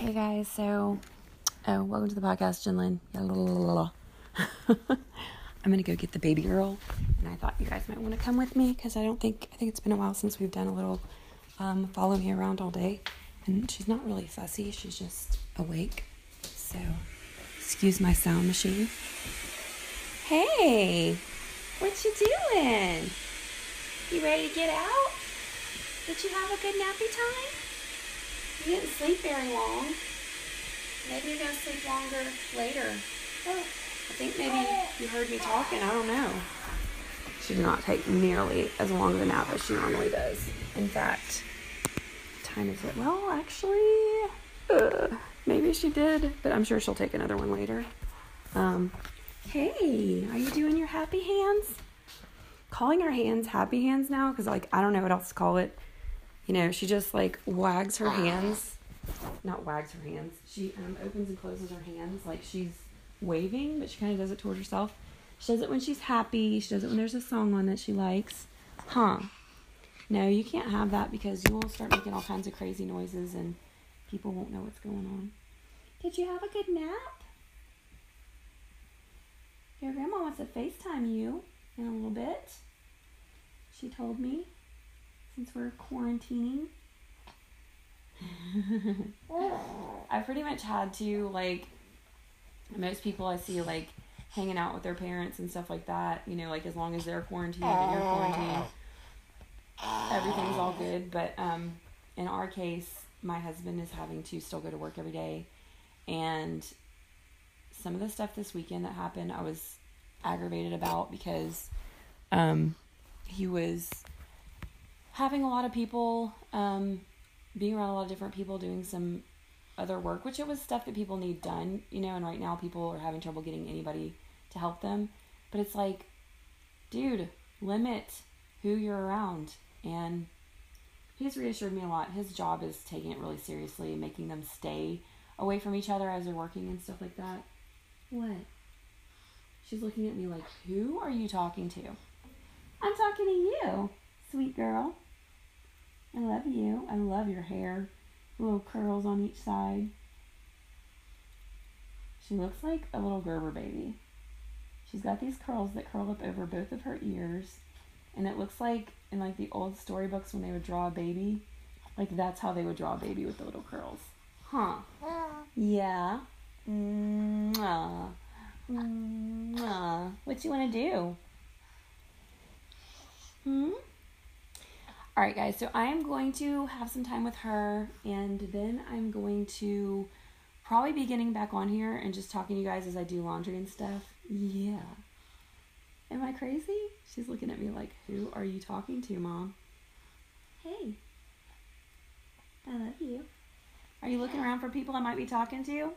Hey guys, so oh, welcome to the podcast, Jinlin. I'm gonna go get the baby girl, and I thought you guys might want to come with me because I don't think I think it's been a while since we've done a little um, follow me around all day, and she's not really fussy. She's just awake. So, excuse my sound machine. Hey, what you doing? You ready to get out? Did you have a good nappy time? You didn't sleep very long. Maybe you're gonna sleep longer later. Oh, I think maybe you heard me talking. I don't know. She did not take nearly as long of a nap as she normally does. In fact, time is it? Well, actually, uh, maybe she did, but I'm sure she'll take another one later. Um, hey, are you doing your happy hands? Calling our hands happy hands now because like I don't know what else to call it you know, she just like wags her hands, not wags her hands. She um, opens and closes her hands like she's waving, but she kind of does it towards herself. She does it when she's happy. She does it when there's a song on that she likes. Huh? No, you can't have that because you will start making all kinds of crazy noises and people won't know what's going on. Did you have a good nap? Your grandma wants to FaceTime you in a little bit. She told me since we're quarantining. I pretty much had to like most people I see like hanging out with their parents and stuff like that, you know, like as long as they're quarantined and you're quarantined, everything's all good. But um, in our case, my husband is having to still go to work every day. And some of the stuff this weekend that happened, I was aggravated about because um, he was having a lot of people, um, being around a lot of different people doing some other work, which it was stuff that people need done, you know, and right now people are having trouble getting anybody to help them. But it's like, dude, limit who you're around. And he's reassured me a lot. His job is taking it really seriously and making them stay away from each other as they're working and stuff like that. What? She's looking at me like, who are you talking to? I'm talking to you, sweet girl. I love you. I love your hair. Little curls on each side. She looks like a little Gerber baby. She's got these curls that curl up over both of her ears. And it looks like in like the old storybooks when they would draw a baby, like that's how they would draw a baby with the little curls. Huh. Yeah. Mwah. Mwah. What do you want to do? Hmm? All right, guys, so I am going to have some time with her, and then I'm going to probably be getting back on here and just talking to you guys as I do laundry and stuff. Yeah. Am I crazy? She's looking at me like, Who are you talking to, Mom? Hey. I love you. Are you looking around for people I might be talking to?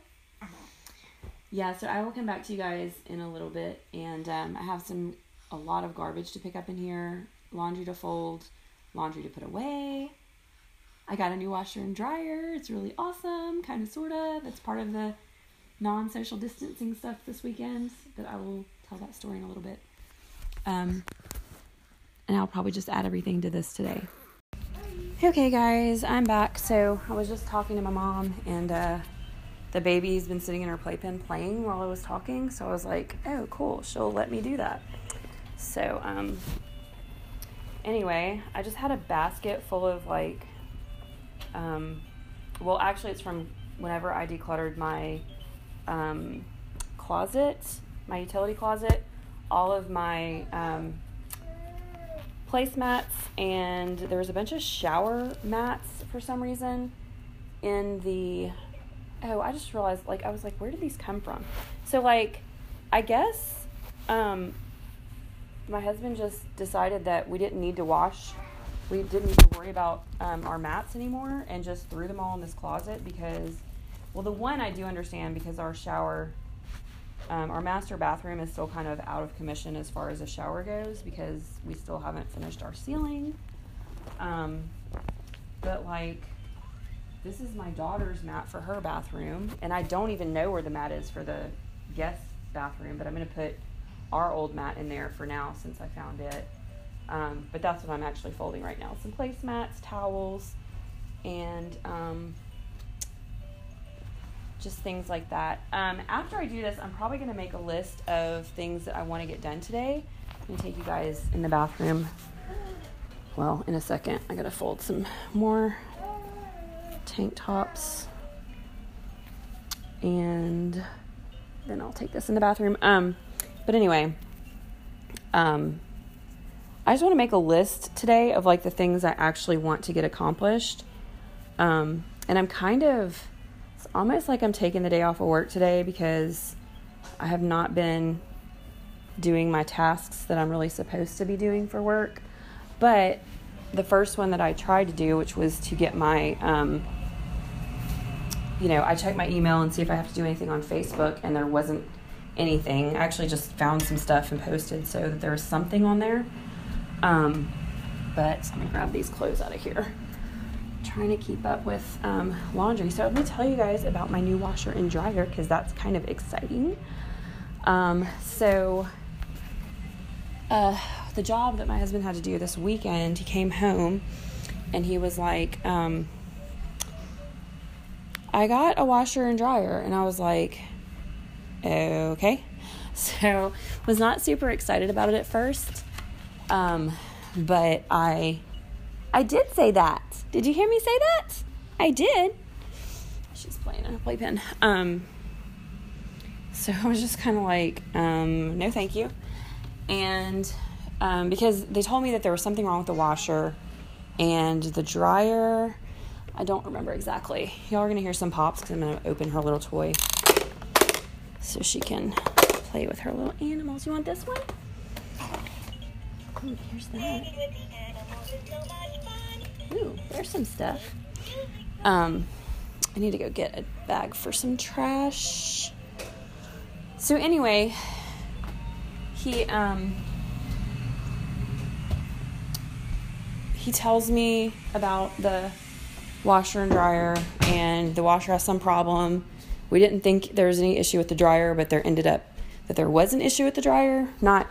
Yeah, so I will come back to you guys in a little bit, and um, I have some a lot of garbage to pick up in here, laundry to fold laundry to put away. I got a new washer and dryer. It's really awesome, kind of, sort of. That's part of the non social distancing stuff this weekend, but I will tell that story in a little bit. Um, and I'll probably just add everything to this today. Okay, guys, I'm back. So I was just talking to my mom, and uh, the baby's been sitting in her playpen playing while I was talking. So I was like, oh, cool, she'll let me do that. So, um, anyway, I just had a basket full of like, um, well, actually, it's from whenever I decluttered my um, closet, my utility closet, all of my um, placemats, and there was a bunch of shower mats for some reason in the. Oh, I just realized, like, I was like, where did these come from? So, like, I guess um, my husband just decided that we didn't need to wash. We didn't need to worry about um, our mats anymore and just threw them all in this closet because well the one i do understand because our shower um, our master bathroom is still kind of out of commission as far as a shower goes because we still haven't finished our ceiling. Um, but like this is my daughter's mat for her bathroom and i don't even know where the mat is for the guest bathroom but i'm going to put our old mat in there for now since I found it. Um, but that's what I'm actually folding right now. Some placemats, towels, and um, just things like that. Um, after I do this, I'm probably going to make a list of things that I want to get done today. I'm going to take you guys in the bathroom. Well, in a second, I got to fold some more tank tops. And then I'll take this in the bathroom. Um, but anyway, um, I just want to make a list today of like the things I actually want to get accomplished. Um, and I'm kind of, it's almost like I'm taking the day off of work today because I have not been doing my tasks that I'm really supposed to be doing for work. But the first one that I tried to do, which was to get my, um, you know, I checked my email and see if I have to do anything on Facebook, and there wasn't anything. I actually just found some stuff and posted so that there was something on there. Um, but let me grab these clothes out of here. trying to keep up with um, laundry. So let me tell you guys about my new washer and dryer because that's kind of exciting. Um, so uh, the job that my husband had to do this weekend, he came home and he was like, um, I got a washer and dryer. And I was like, okay. So was not super excited about it at first. Um, but I I did say that. Did you hear me say that? I did. She's playing on a playpen. Um, so I was just kind of like, um, no, thank you. And um, because they told me that there was something wrong with the washer and the dryer. I don't remember exactly. Y'all are going to hear some pops because I'm going to open her little toy so she can play with her little animals. You want this one? Ooh, here's that. Ooh, there's some stuff. Um, I need to go get a bag for some trash. So anyway, he um he tells me about the washer and dryer and the washer has some problem. We didn't think there was any issue with the dryer, but there ended up that there was an issue with the dryer. Not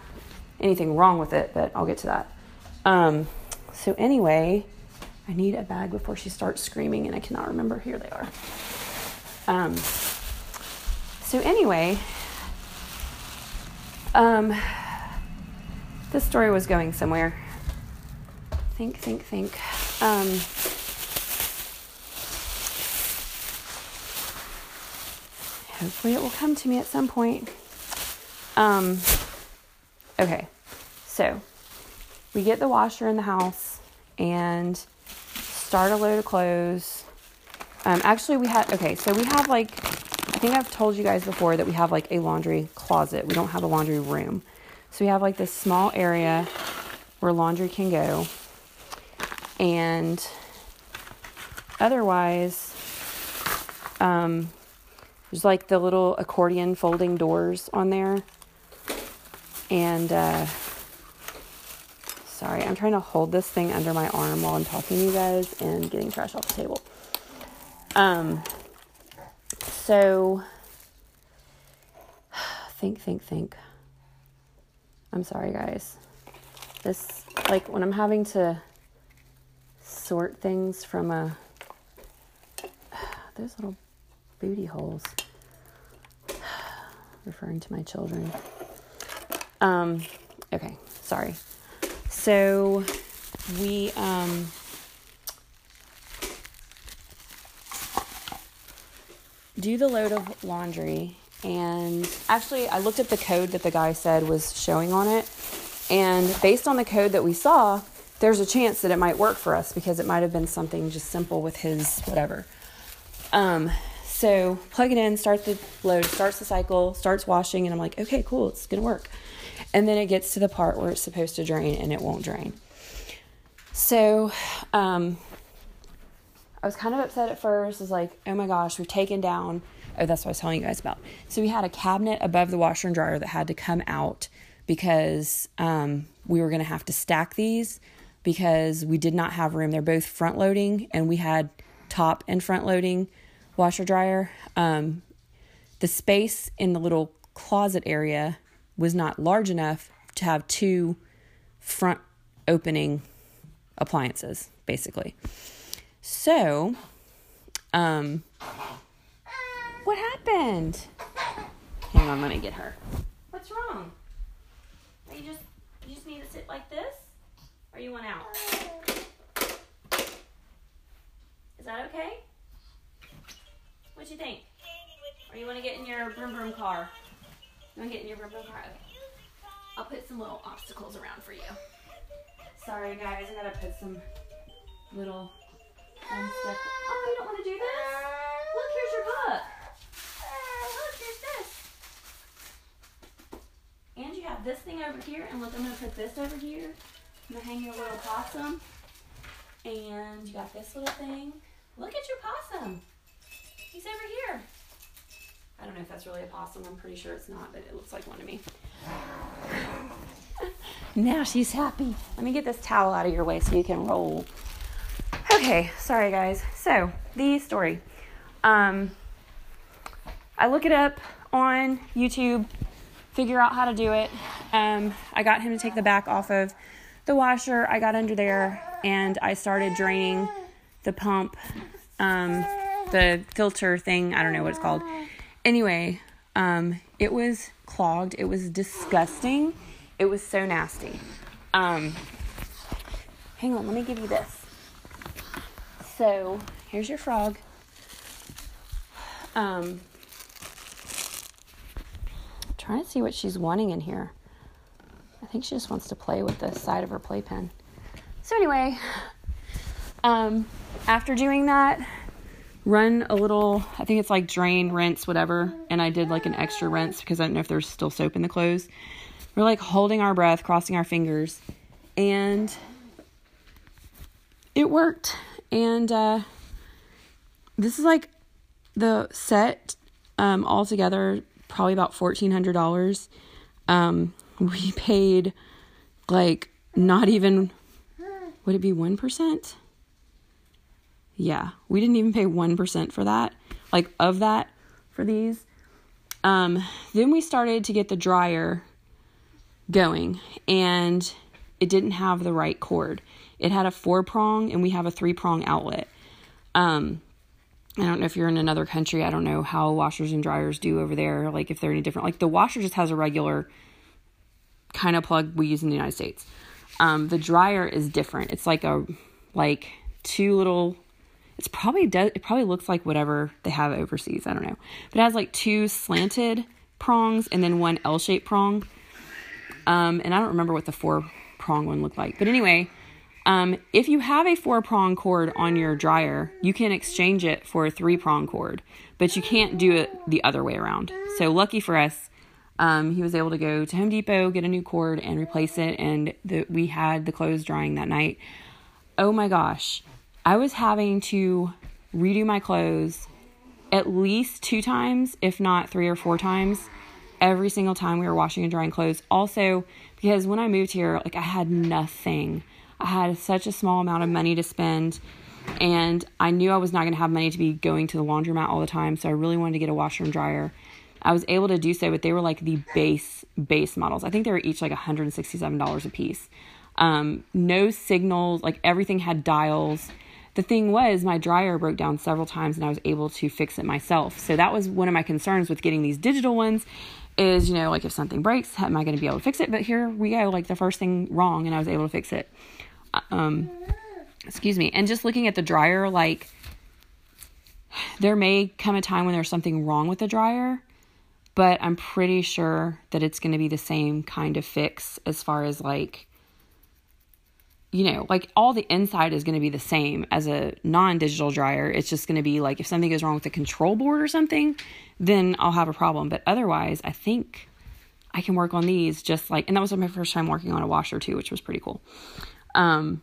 anything wrong with it, but I'll get to that. Um, so anyway, I need a bag before she starts screaming, and I cannot remember. Here they are. Um, so anyway, um, this story was going somewhere. Think, think, think. Um, hopefully, it will come to me at some point. Um, okay, so we get the washer in the house and start a load of clothes. Um, actually, we had okay, so we have like I think I've told you guys before that we have like a laundry closet. We don't have a laundry room, so we have like this small area where laundry can go, and otherwise, um, there's like the little accordion folding doors on there, and. Uh, Sorry, I'm trying to hold this thing under my arm while I'm talking to you guys and getting trash off the table. Um, so think, think, think. I'm sorry, guys. This, like, when I'm having to sort things from a, those little booty holes, referring to my children. Um, okay, sorry. So we um, do the load of laundry, and actually, I looked at the code that the guy said was showing on it, and based on the code that we saw, there's a chance that it might work for us because it might have been something just simple with his whatever. Um, so plug it in, start the load, starts the cycle, starts washing, and I'm like, okay, cool, it's gonna work. And then it gets to the part where it's supposed to drain and it won't drain. So, um, I was kind of upset at first. I was like, oh my gosh, we've taken down. Oh, that's what I was telling you guys about. So, we had a cabinet above the washer and dryer that had to come out because um, we were to have to stack these because we did not have room. They're both front loading, and we had top and front loading washer dryer. Um, the space in the little closet area was not large enough to have two front opening appliances, basically. So, um, what happened? Hang on, let me get her. What's wrong? Are you just you just need to sit like this? Or you want out? Is that okay? What do you think? Or you want to get in your broom broom car? You want to get in your broom broom car? Okay. I'll put some little obstacles around for you. Sorry guys, I gotta put some little fun stuff. Oh, you don't want to do this? Look, here's your book. Look, here's this. And you have this thing over here, and look, I'm gonna put this over here. I'm gonna hang your little possum. And you got this little thing. Look at your possum. He's over here. I don't know if that's really a possum. I'm pretty sure it's not, but it looks like one to me. now she's happy. Let me get this towel out of your way so you can roll. Okay, sorry guys. So, the story. Um, I look it up on YouTube, figure out how to do it. Um, I got him to take the back off of the washer. I got under there and I started draining the pump, um, the filter thing. I don't know what it's called. Anyway, um, it was clogged. It was disgusting. It was so nasty. Um, hang on, let me give you this. So here's your frog. Um, trying to see what she's wanting in here. I think she just wants to play with the side of her playpen. So anyway, um, after doing that, run a little, I think it's like drain, rinse, whatever. And I did like an extra rinse because I don't know if there's still soap in the clothes. We're like holding our breath, crossing our fingers, and it worked. And uh, this is like the set um, altogether, probably about $1,400. Um, we paid like not even, would it be 1%? Yeah, we didn't even pay 1% for that, like of that for these. Um, then we started to get the dryer going, and it didn't have the right cord. It had a four prong, and we have a three prong outlet. Um, I don't know if you're in another country. I don't know how washers and dryers do over there. Like if they're any different. Like the washer just has a regular kind of plug we use in the United States. Um, the dryer is different. It's like a like two little it's probably does it probably looks like whatever they have overseas. I don't know, but it has like two slanted prongs and then one L-shaped prong. Um, and I don't remember what the four prong one looked like. But anyway, um, if you have a four prong cord on your dryer, you can exchange it for a three prong cord, but you can't do it the other way around. So lucky for us, um, he was able to go to Home Depot, get a new cord, and replace it. And the, we had the clothes drying that night. Oh my gosh, I was having to redo my clothes at least two times, if not three or four times, every single time we were washing and drying clothes. Also, because when I moved here, like I had nothing. I had such a small amount of money to spend, and I knew I was not going to have money to be going to the laundromat all the time. So I really wanted to get a washer and dryer. I was able to do so, but they were like the base base models. I think they were each like $167 a piece. Um, no signals, like everything had dials the thing was, my dryer broke down several times and I was able to fix it myself. So that was one of my concerns with getting these digital ones is, you know, like if something breaks, am I going to be able to fix it? But here we go, like the first thing wrong and I was able to fix it. Uh, um, excuse me. And just looking at the dryer, like there may come a time when there's something wrong with the dryer, but I'm pretty sure that it's going to be the same kind of fix as far as like you know, like all the inside is going to be the same as a non digital dryer. It's just going to be like if something goes wrong with the control board or something, then I'll have a problem. But otherwise, I think I can work on these just like, and that was my first time working on a washer too, which was pretty cool. Um,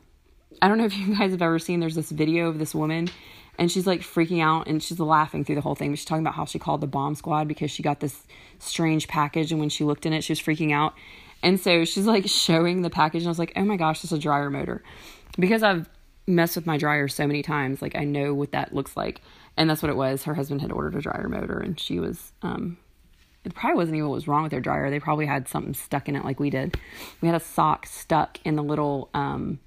I don't know if you guys have ever seen, there's this video of this woman and she's like freaking out and she's laughing through the whole thing. But she's talking about how she called the bomb squad because she got this strange package and when she looked in it, she was freaking out. And so she's like showing the package, and I was like, oh my gosh, this is a dryer motor. Because I've messed with my dryer so many times, like I know what that looks like. And that's what it was. Her husband had ordered a dryer motor, and she was, um, it probably wasn't even what was wrong with their dryer. They probably had something stuck in it like we did. We had a sock stuck in the little, um,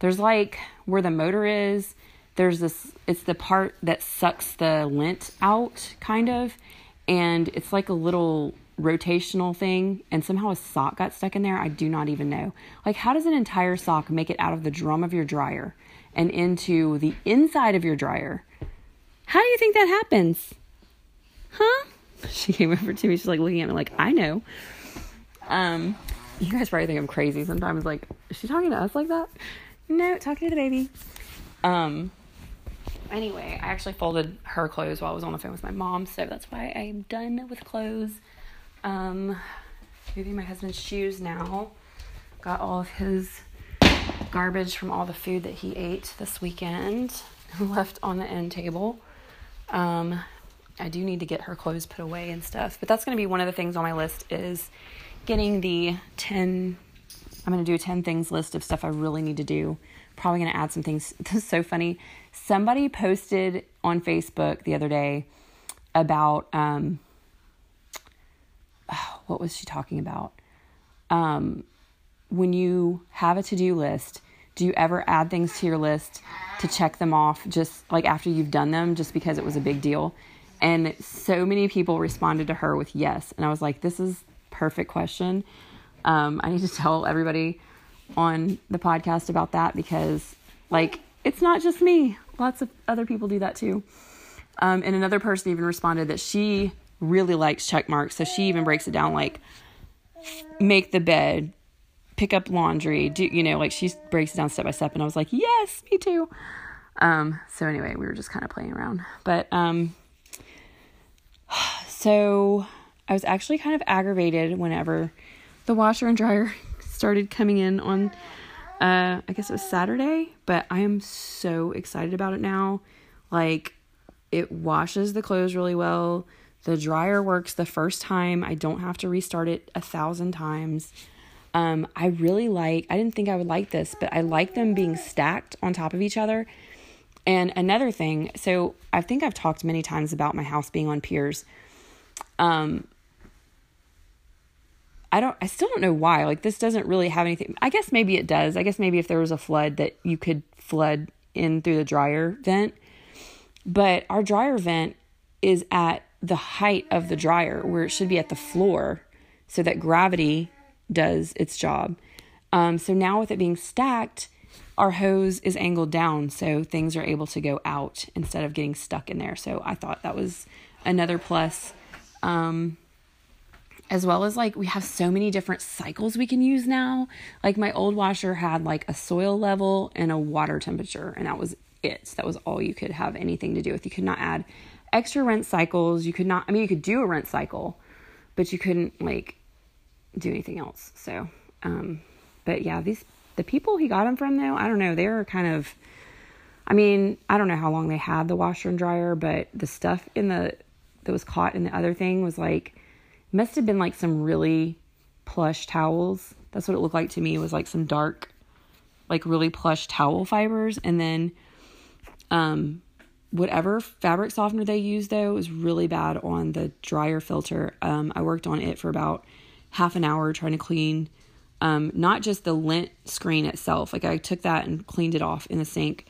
there's like where the motor is, there's this it's the part that sucks the lint out kind of and it's like a little rotational thing and somehow a sock got stuck in there i do not even know. Like how does an entire sock make it out of the drum of your dryer and into the inside of your dryer? How do you think that happens? Huh? She came over to me she's like looking at me like i know. Um you guys probably think i'm crazy sometimes like is she talking to us like that? No talking to the baby. Um anyway, I actually folded her clothes while I was on the phone with my mom, so that's why I'm done with clothes. Um, moving my husband's shoes now. Got all of his garbage from all the food that he ate this weekend left on the end table. Um, I do need to get her clothes put away and stuff, but that's going to be one of the things on my list is getting the 10 I'm going to do a 10 things list of stuff I really need to do probably going to add some things. This is so funny. Somebody posted on Facebook the other day about um, what was she talking about? Um, when you have a to do list, do you ever add things to your list to check them off just like after you've done them just because it was a big deal? And so many people responded to her with yes. And I was like, this is perfect question. Um, I need to tell everybody on the podcast about that because, like, it's not just me. Lots of other people do that too. Um, and another person even responded that she really likes check marks. So she even breaks it down like make the bed, pick up laundry, do, you know, like she breaks it down step by step. And I was like, yes, me too. Um, so anyway, we were just kind of playing around. But, um, so I was actually kind of aggravated whenever the washer and dryer started coming in on uh I guess it was Saturday, but I am so excited about it now. Like it washes the clothes really well. The dryer works the first time. I don't have to restart it a thousand times. Um, I really like, I didn't think I would like this, but I like them being stacked on top of each other. And another thing, so I think I've talked many times about my house being on piers. Um, I don't I still don't know why. Like this doesn't really have anything. I guess maybe it does. I guess maybe if there was a flood that you could flood in through the dryer vent. But our dryer vent is at the height of the dryer where it should be at the floor so that gravity does its job. Um, so now with it being stacked, our hose is angled down so things are able to go out instead of getting stuck in there. So I thought that was another plus. Um, as well as like we have so many different cycles we can use now. Like my old washer had like a soil level and a water temperature, and that was it. That was all you could have anything to do with. You could not add extra rent cycles. You could not, I mean, you could do a rent cycle, but you couldn't like do anything else. So, um, but yeah, these, the people he got them from though, I don't know, they're kind of, I mean, I don't know how long they had the washer and dryer, but the stuff in the, that was caught in the other thing was like, must have been like some really plush towels. That's what it looked like to me. It was like some dark, like really plush towel fibers. And then, um, whatever fabric softener they used though was really bad on the dryer filter. Um, I worked on it for about half an hour trying to clean, um, not just the lint screen itself. Like I took that and cleaned it off in the sink,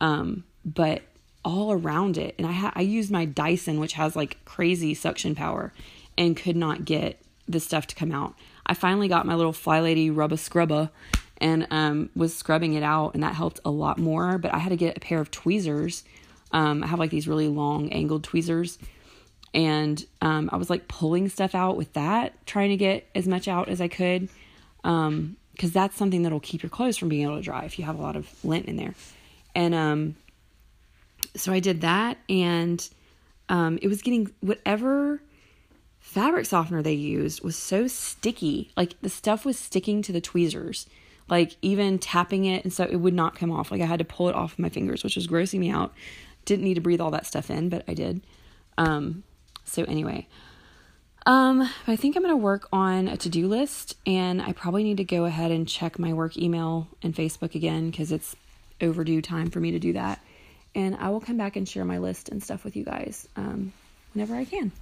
um, but all around it. And I ha- I used my Dyson, which has like crazy suction power, and could not get the stuff to come out. I finally got my little Fly Lady Rubba Scrubba and um, was scrubbing it out, and that helped a lot more. But I had to get a pair of tweezers. Um, I have like these really long angled tweezers, and um, I was like pulling stuff out with that, trying to get as much out as I could, because um, that's something that'll keep your clothes from being able to dry if you have a lot of lint in there. And um, so I did that, and um, it was getting whatever fabric softener they used was so sticky. Like the stuff was sticking to the tweezers. Like even tapping it and so it would not come off. Like I had to pull it off my fingers, which was grossing me out. Didn't need to breathe all that stuff in, but I did. Um so anyway, um, I think I'm going to work on a to do list, and I probably need to go ahead and check my work email and Facebook again because it's overdue time for me to do that. And I will come back and share my list and stuff with you guys um, whenever I can.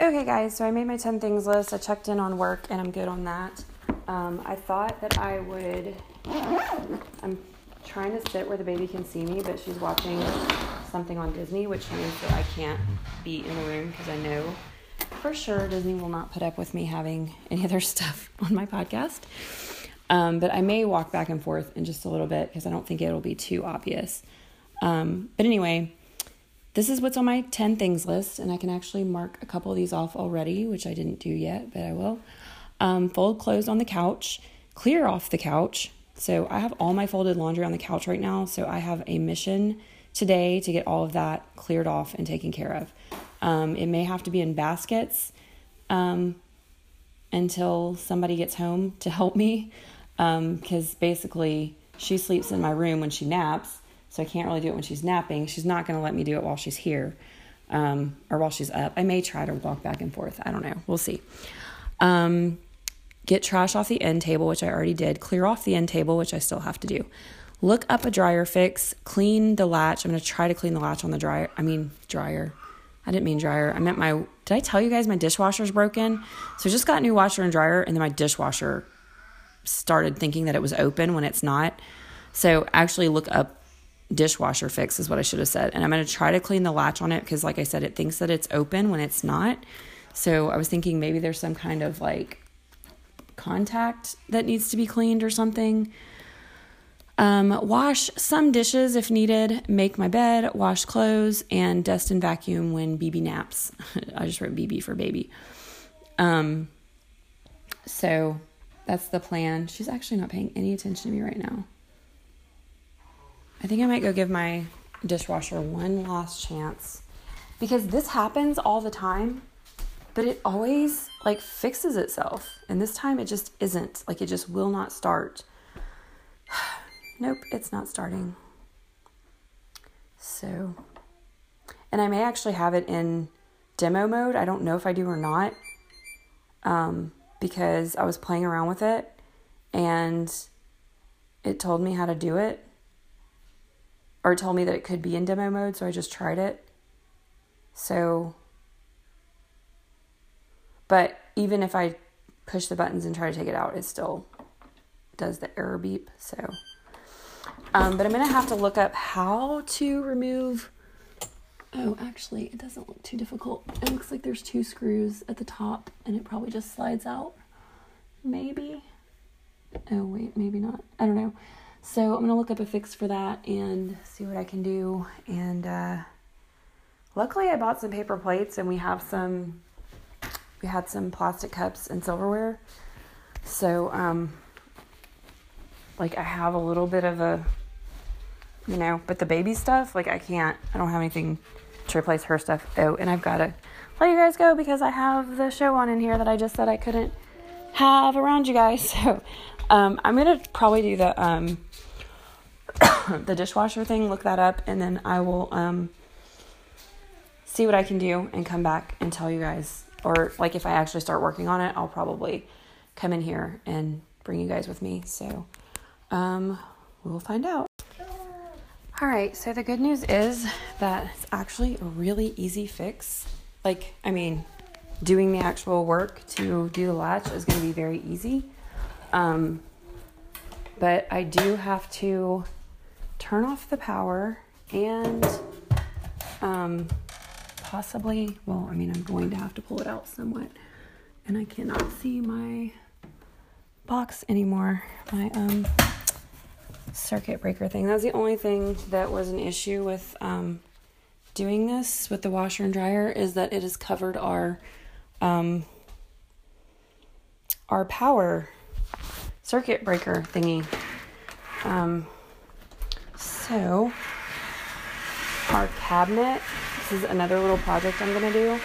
Okay, guys, so I made my 10 things list. I checked in on work and I'm good on that. Um, I thought that I would. I'm trying to sit where the baby can see me, but she's watching something on Disney, which means that I can't be in the room because I know for sure Disney will not put up with me having any other stuff on my podcast. Um, but I may walk back and forth in just a little bit because I don't think it'll be too obvious. Um, but anyway, this is what's on my 10 things list, and I can actually mark a couple of these off already, which I didn't do yet, but I will. Um, fold clothes on the couch, clear off the couch. So I have all my folded laundry on the couch right now, so I have a mission today to get all of that cleared off and taken care of. Um, it may have to be in baskets um, until somebody gets home to help me, because um, basically she sleeps in my room when she naps so I can't really do it when she's napping. She's not going to let me do it while she's here um, or while she's up. I may try to walk back and forth. I don't know. We'll see. Get trash off the end table, which I already did. Clear off the end table, which I still have to do. Look up a dryer fix. Clean the latch. I'm going to try to clean the latch on the dryer. I mean, dryer. I didn't mean dryer. I meant my. Did I tell you guys my dishwasher's broken? So I just got new washer and dryer, and then my dishwasher started thinking that it was open when it's not. So actually look up dishwasher fix is what I should have said. And I'm going to try to clean the latch on it because, like I said, it thinks that it's open when it's not. So I was thinking maybe there's some kind of like contact that needs to be cleaned or something. Um, wash some dishes if needed, make my bed, wash clothes, and dust and vacuum when BB naps. I just wrote BB for baby. Um, so that's the plan. She's actually not paying any attention to me right now. I think I might go give my dishwasher one last chance because this happens all the time, but it always like fixes itself. And this time it just isn't. Like it just will not start. nope, it's not starting. So, and I may actually have it in demo mode. I don't know if I do or not. Um, because I was playing around with it and it told me how to do it or told me that it could be in demo mode, so I just tried it. So, but even if I push the buttons and try to take it out, it still does the error beep. So, um, but I'm gonna have to look up how to remove. Oh, actually, it doesn't look too difficult. It looks like there's two screws at the top, and it probably just slides out. Maybe. Oh wait, maybe not. I don't know. So I'm gonna look up a fix for that and see what I can do. And uh, luckily, I bought some paper plates, and we have some. We had some plastic cups and silverware. So, um, like, I have a little bit of a, you know, but the baby stuff, like, I can't. I don't have anything to replace her stuff. Oh, and I've got to let you guys go because I have the show on in here that I just said I couldn't have around you guys. So, um, I'm gonna probably do the um the dishwasher thing, look that up, and then I will um, see what I can do and come back and tell you guys. Or, like, if I actually start working on it, I'll probably come in here and bring you guys with me. So, um, we'll find out. All right, so the good news is that it's actually a really easy fix. Like, I mean, doing the actual work to do the latch is going to be very easy. Um, but I do have to turn off the power and um, possibly, well, I mean, I'm going to have to pull it out somewhat. And I cannot see my box anymore. My um, circuit breaker thing. That was the only thing that was an issue with um, doing this with the washer and dryer is that it has covered our um, our power circuit breaker thingy. Um, so, our cabinet, this is another little project I'm going to do.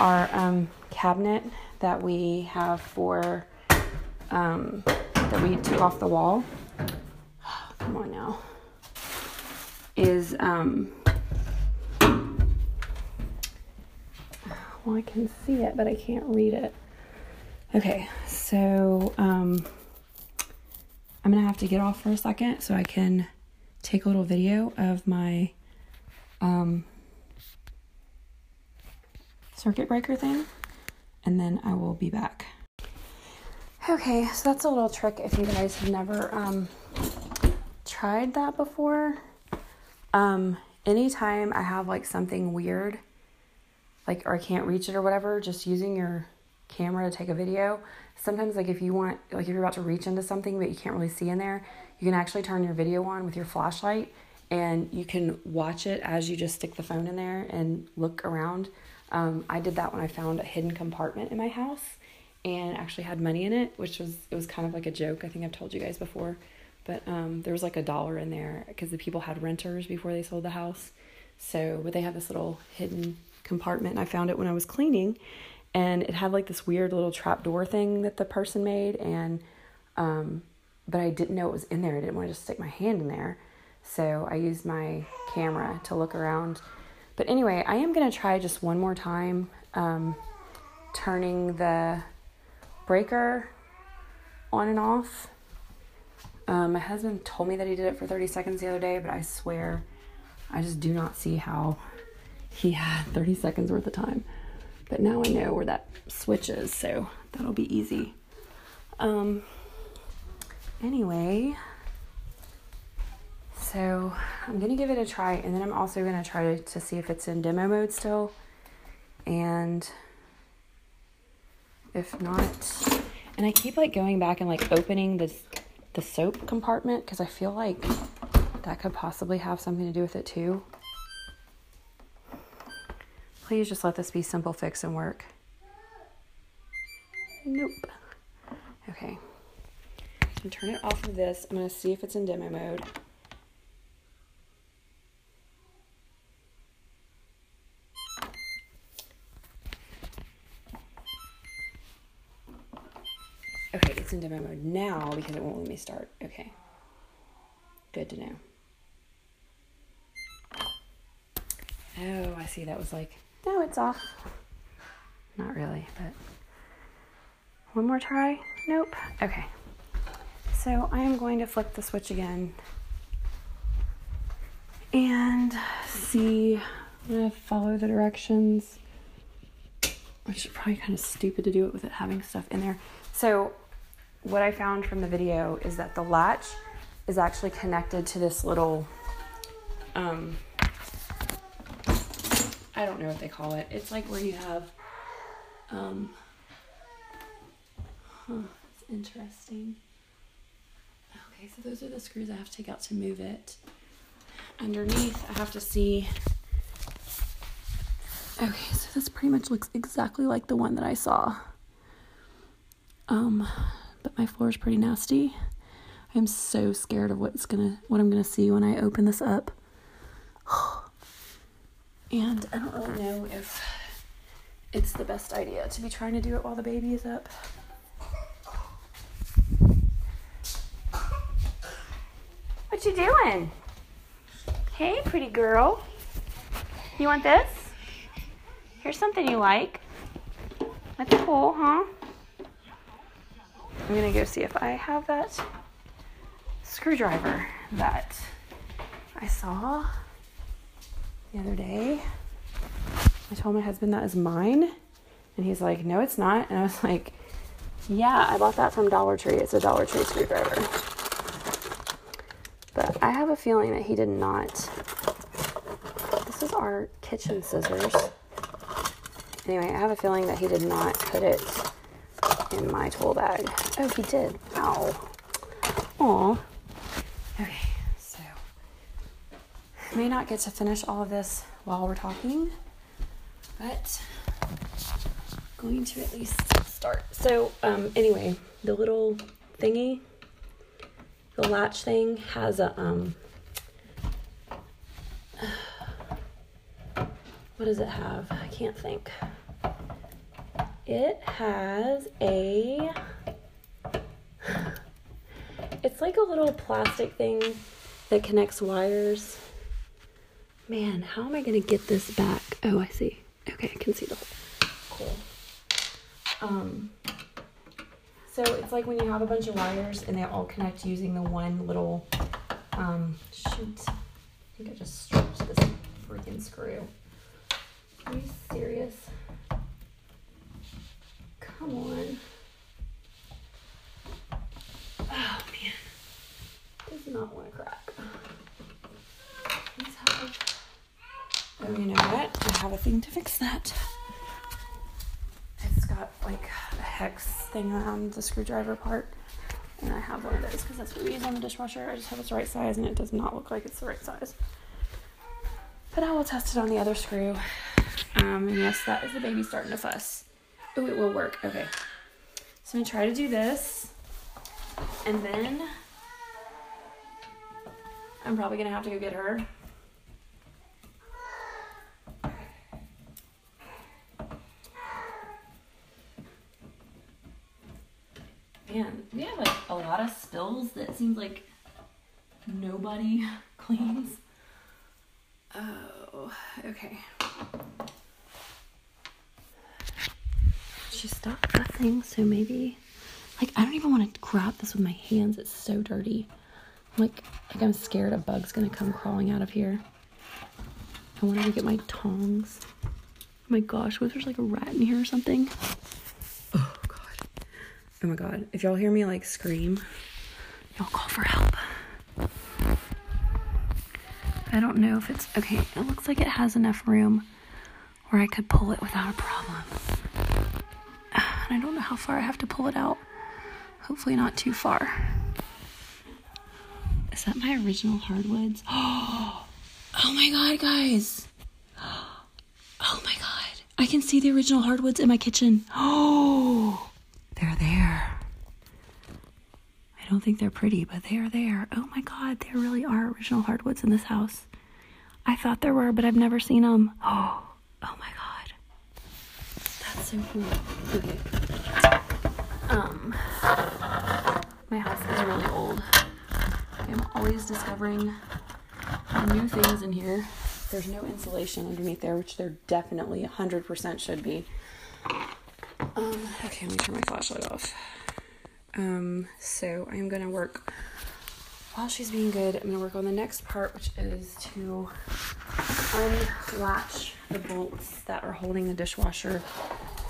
Our um, cabinet that we have for, um, that we took off the wall, come on now, is, um, well, I can see it, but I can't read it. Okay, so, um, I'm gonna have to get off for a second so I can take a little video of my um, circuit breaker thing and then I will be back. Okay, so that's a little trick if you guys have never um, tried that before. Um, anytime I have like something weird, like or I can't reach it or whatever, just using your camera to take a video. Sometimes like if you want like if you're about to reach into something but you can't really see in there, you can actually turn your video on with your flashlight and you can watch it as you just stick the phone in there and look around. Um, I did that when I found a hidden compartment in my house and actually had money in it, which was it was kind of like a joke. I think I've told you guys before, but um, there was like a dollar in there because the people had renters before they sold the house. So, but they had this little hidden compartment. And I found it when I was cleaning, and it had like this weird little trap door thing that the person made, and um, but I didn't know it was in there. I didn't want to just stick my hand in there, so I used my camera to look around. But anyway, I am gonna try just one more time um, turning the breaker on and off. Um, my husband told me that he did it for 30 seconds the other day, but I swear I just do not see how he had 30 seconds worth of time. But now I know where that switch is, so that'll be easy. Um, anyway, so I'm gonna give it a try, and then I'm also gonna try to, to see if it's in demo mode still. And if not, and I keep like going back and like opening this the soap compartment because I feel like that could possibly have something to do with it too. Please just let this be simple fix and work. Nope. Okay. I'm turn it off of this. I'm going to see if it's in demo mode. Okay, it's in demo mode now because it won't let me start. Okay. Good to know. Oh, I see. That was like, no, it's off. Not really, but one more try. Nope. Okay. So I am going to flip the switch again and see. I'm going to follow the directions, which is probably kind of stupid to do it with it having stuff in there. So, what I found from the video is that the latch is actually connected to this little um, I don't know what they call it. It's like where you have um huh, it's interesting. Okay, so those are the screws I have to take out to move it. Underneath, I have to see Okay, so this pretty much looks exactly like the one that I saw. Um, but my floor is pretty nasty. I'm so scared of what's gonna what I'm gonna see when I open this up. And I don't really know if it's the best idea to be trying to do it while the baby is up. What you doing? Hey, pretty girl. You want this? Here's something you like. That's cool, huh? I'm gonna go see if I have that screwdriver that I saw the other day. I told my husband that is mine, and he's like, No, it's not. And I was like, Yeah, I bought that from Dollar Tree. It's a Dollar Tree screwdriver. But I have a feeling that he did not. This is our kitchen scissors. Anyway, I have a feeling that he did not put it in my tool bag. Oh, he did. Ow. Aw. Okay, may not get to finish all of this while we're talking, but I'm going to at least start. So, um, anyway, the little thingy, the latch thing has a um. What does it have? I can't think. It has a. It's like a little plastic thing that connects wires. Man, how am I gonna get this back? Oh, I see. Okay, I can see the whole. Cool. Um, so it's like when you have a bunch of wires and they all connect using the one little, um, shoot. I think I just stripped this freaking screw. Are you serious? Come on. Oh man, does not want to cry. Oh, you know what? I have a thing to fix that. It's got like a hex thing around the screwdriver part. And I have one of those because that's what we use on the dishwasher. I just have it's the right size and it does not look like it's the right size. But I will test it on the other screw. Um, and yes, that is the baby starting to fuss. Oh, it will work. Okay. So I'm going to try to do this. And then I'm probably going to have to go get her. Man, we have like a lot of spills that seems like nobody cleans. Oh, okay. She stopped nothing, so maybe like I don't even want to grab this with my hands. It's so dirty. I'm like like I'm scared a bug's gonna come crawling out of here. I wanted to get my tongs. Oh my gosh, what if there's like a rat in here or something? Oh. My god. If y'all hear me like scream, y'all call for help. I don't know if it's okay. It looks like it has enough room where I could pull it without a problem. And I don't know how far I have to pull it out. Hopefully, not too far. Is that my original hardwoods? Oh, Oh my god, guys. Oh my god. I can see the original hardwoods in my kitchen. Oh, they're there. I don't think they're pretty, but they are there. Oh my god, there really are original hardwoods in this house. I thought there were, but I've never seen them. Oh, oh my god. That's so cool. Okay. Um, my house is really old. I'm always discovering new things in here. There's no insulation underneath there, which there definitely 100% should be. Um, okay, let me turn my flashlight off. Um, so I'm gonna work while she's being good. I'm gonna work on the next part, which is to unlatch the bolts that are holding the dishwasher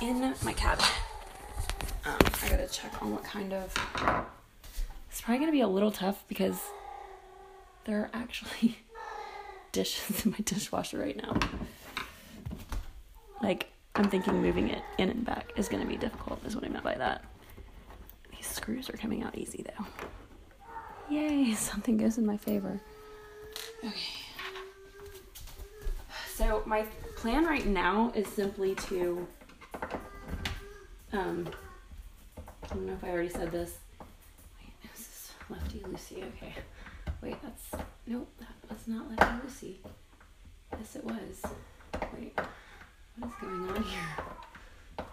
in my cabinet. Um, I gotta check on what kind of. It's probably gonna be a little tough because there are actually dishes in my dishwasher right now. Like, I'm thinking moving it in and back is gonna be difficult, is what I meant by that. These screws are coming out easy though. Yay, something goes in my favor. Okay. So, my plan right now is simply to. Um, I don't know if I already said this. Wait, this is Lefty Lucy. Okay. Wait, that's. Nope, that was not Lefty Lucy. Yes, it was. Wait, what is going on here?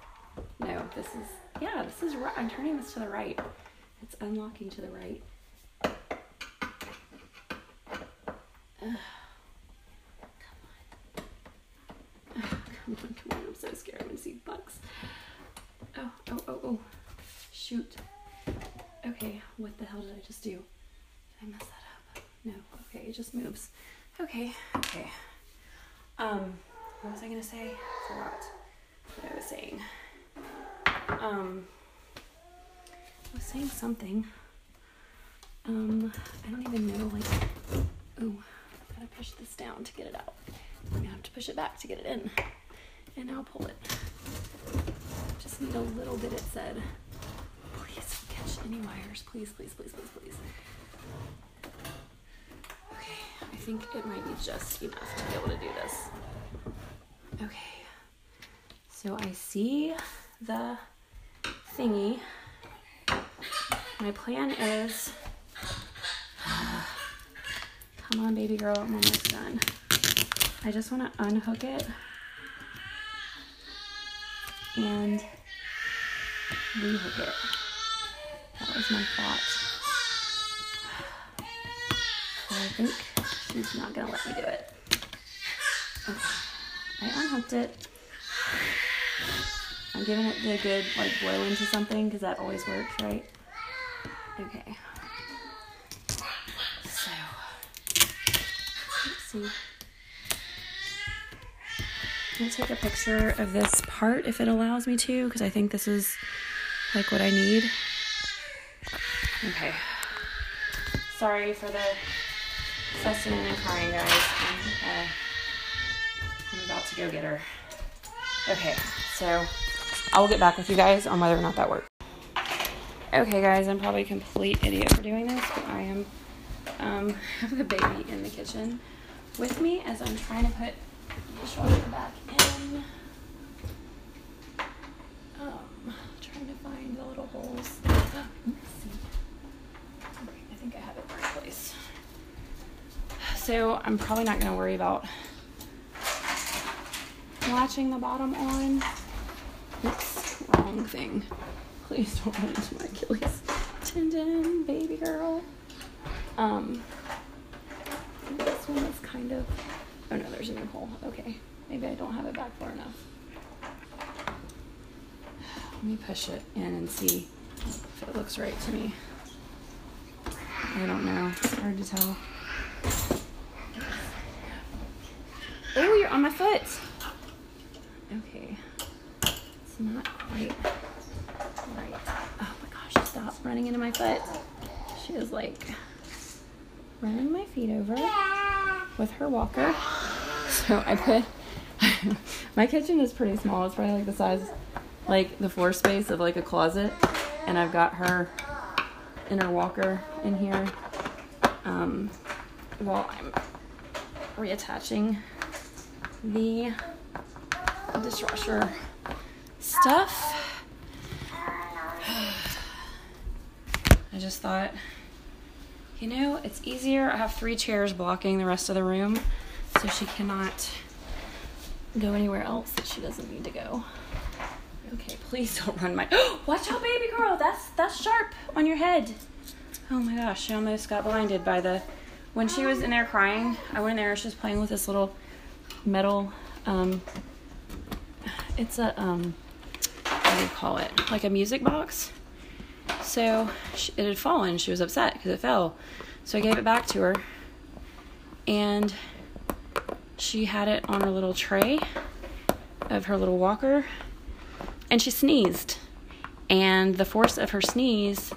No, this is. Yeah, this is right. I'm turning this to the right. It's unlocking to the right. Ugh. Come on. Come on, come on. I'm so scared. I'm gonna see bugs. Oh, oh, oh, oh. Shoot. Okay, what the hell did I just do? Did I mess that up? No. Okay, it just moves. Okay, okay. Um, what was I gonna say? Forgot what I was saying. Um, I was saying something. Um, I don't even know, like, oh, I've gotta push this down to get it out. I'm gonna have to push it back to get it in. And I'll pull it. Just need a little bit, it said. Please don't catch any wires. Please, please, please, please, please. Okay, I think it might be just enough to be able to do this. Okay. So I see the thingy. My plan is. Come on, baby girl, I'm almost done. I just want to unhook it and rehook it. That was my thought. I think she's not gonna let me do it. Okay. I unhooked it. I'm giving it the good like blow into something because that always works, right? Okay. So let's see. I'm gonna take a picture of this part if it allows me to, because I think this is like what I need. Okay. Sorry for the fussing and crying, guys. I'm, uh, I'm about to go get her. Okay, so I will get back with you guys on whether or not that works. Okay, guys, I'm probably a complete idiot for doing this, but I am um, have the baby in the kitchen with me as I'm trying to put the dishwasher back in. Um, trying to find the little holes. Oh, I think I have it right place. So I'm probably not going to worry about latching the bottom on. Wrong thing. Please don't run into my Achilles tendon, baby girl. Um, this one is kind of. Oh no, there's a new hole. Okay, maybe I don't have it back far enough. Let me push it in and see if it looks right to me. I don't know. It's hard to tell. Oh, you're on my foot. Okay. It's not quite right. Oh my gosh, stop running into my foot. She is like running my feet over with her walker. So I put my kitchen is pretty small. It's probably like the size like the floor space of like a closet and I've got her in her walker in here um, while I'm reattaching the dishwasher stuff. I just thought, you know, it's easier. I have three chairs blocking the rest of the room, so she cannot go anywhere else that she doesn't need to go. Okay, please don't run my. Watch out, baby girl. That's that's sharp on your head. Oh my gosh, she almost got blinded by the. When she was in there crying, I went in there. She was playing with this little metal. Um, it's a um, what do you call it? Like a music box. So she, it had fallen. She was upset because it fell. So I gave it back to her, and she had it on her little tray of her little walker, and she sneezed. And the force of her sneeze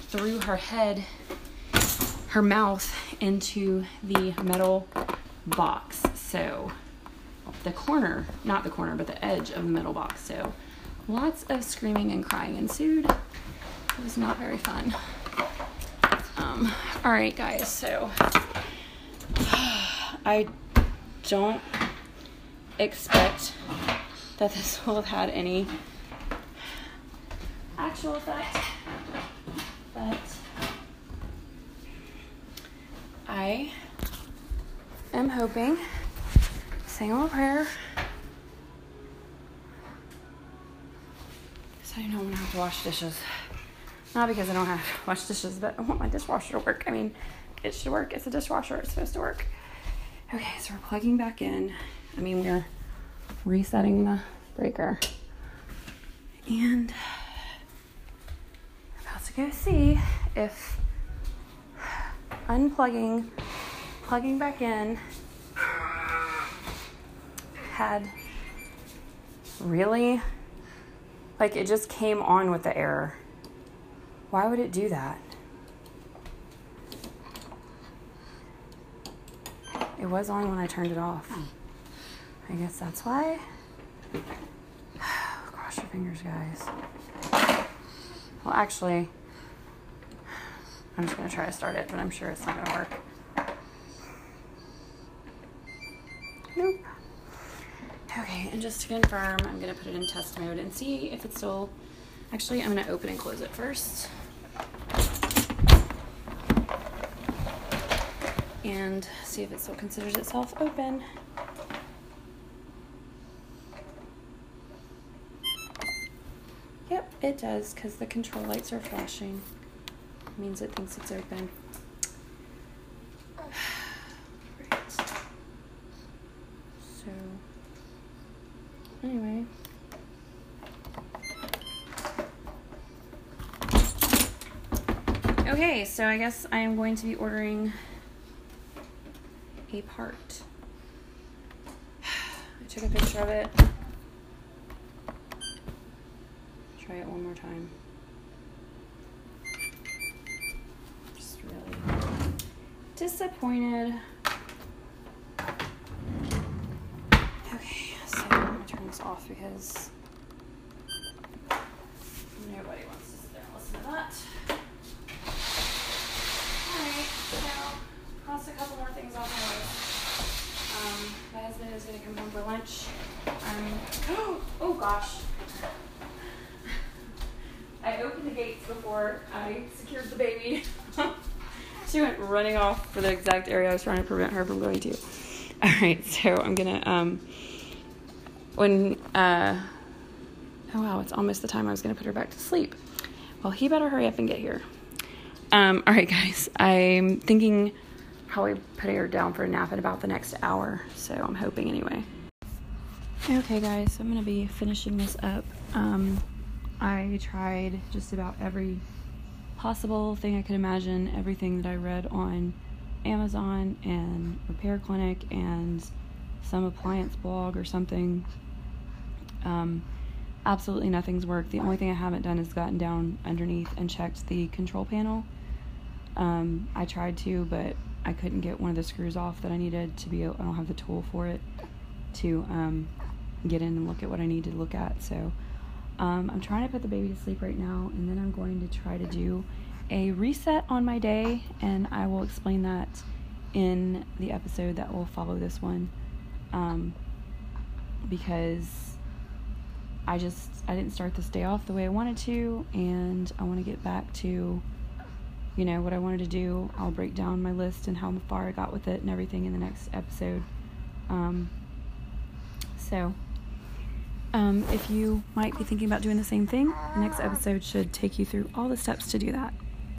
threw her head, her mouth into the metal box. So the corner, not the corner, but the edge of the metal box. So lots of screaming and crying ensued. It was not very fun. Um, all right, guys, so I don't expect that this will have had any actual effect, but I am hoping, saying a little prayer, so I know I'm gonna have to wash dishes. Not because I don't have to wash dishes, but I want my dishwasher to work. I mean, it should work. It's a dishwasher. It's supposed to work. Okay, so we're plugging back in. I mean, we're resetting the breaker. And about to go see if unplugging, plugging back in had really, like, it just came on with the error. Why would it do that? It was on when I turned it off. I guess that's why. Cross your fingers, guys. Well, actually, I'm just going to try to start it, but I'm sure it's not going to work. Nope. Okay, and just to confirm, I'm going to put it in test mode and see if it's still. Actually, I'm going to open and close it first. And see if it still considers itself open. Yep, it does because the control lights are flashing. It means it thinks it's open. Right. So, anyway. Okay, so I guess I am going to be ordering a part. I took a picture of it. Try it one more time. Just really disappointed. Okay, so I'm gonna turn this off because nobody wants to sit there and listen to that. Alright, so cross a couple more things off my list. Um, my husband is gonna come home for lunch. Um, oh gosh. I opened the gates before I secured the baby. she went running off for the exact area I was trying to prevent her from going to. All right, so I'm gonna um when uh oh wow, it's almost the time I was gonna put her back to sleep. Well, he better hurry up and get here. Um, all right, guys, I'm thinking probably putting her down for a nap in about the next hour. So I'm hoping anyway. Okay, guys, so I'm gonna be finishing this up. Um, I tried just about every possible thing I could imagine, everything that I read on Amazon and Repair Clinic and some appliance blog or something. Um, absolutely nothing's worked. The only thing I haven't done is gotten down underneath and checked the control panel. Um, I tried to, but I couldn't get one of the screws off that I needed to be. I don't have the tool for it to um, get in and look at what I need to look at. So um, I'm trying to put the baby to sleep right now, and then I'm going to try to do a reset on my day, and I will explain that in the episode that will follow this one. Um, because I just I didn't start this day off the way I wanted to, and I want to get back to you know what I wanted to do. I'll break down my list and how far I got with it and everything in the next episode. Um, so um, if you might be thinking about doing the same thing, the next episode should take you through all the steps to do that.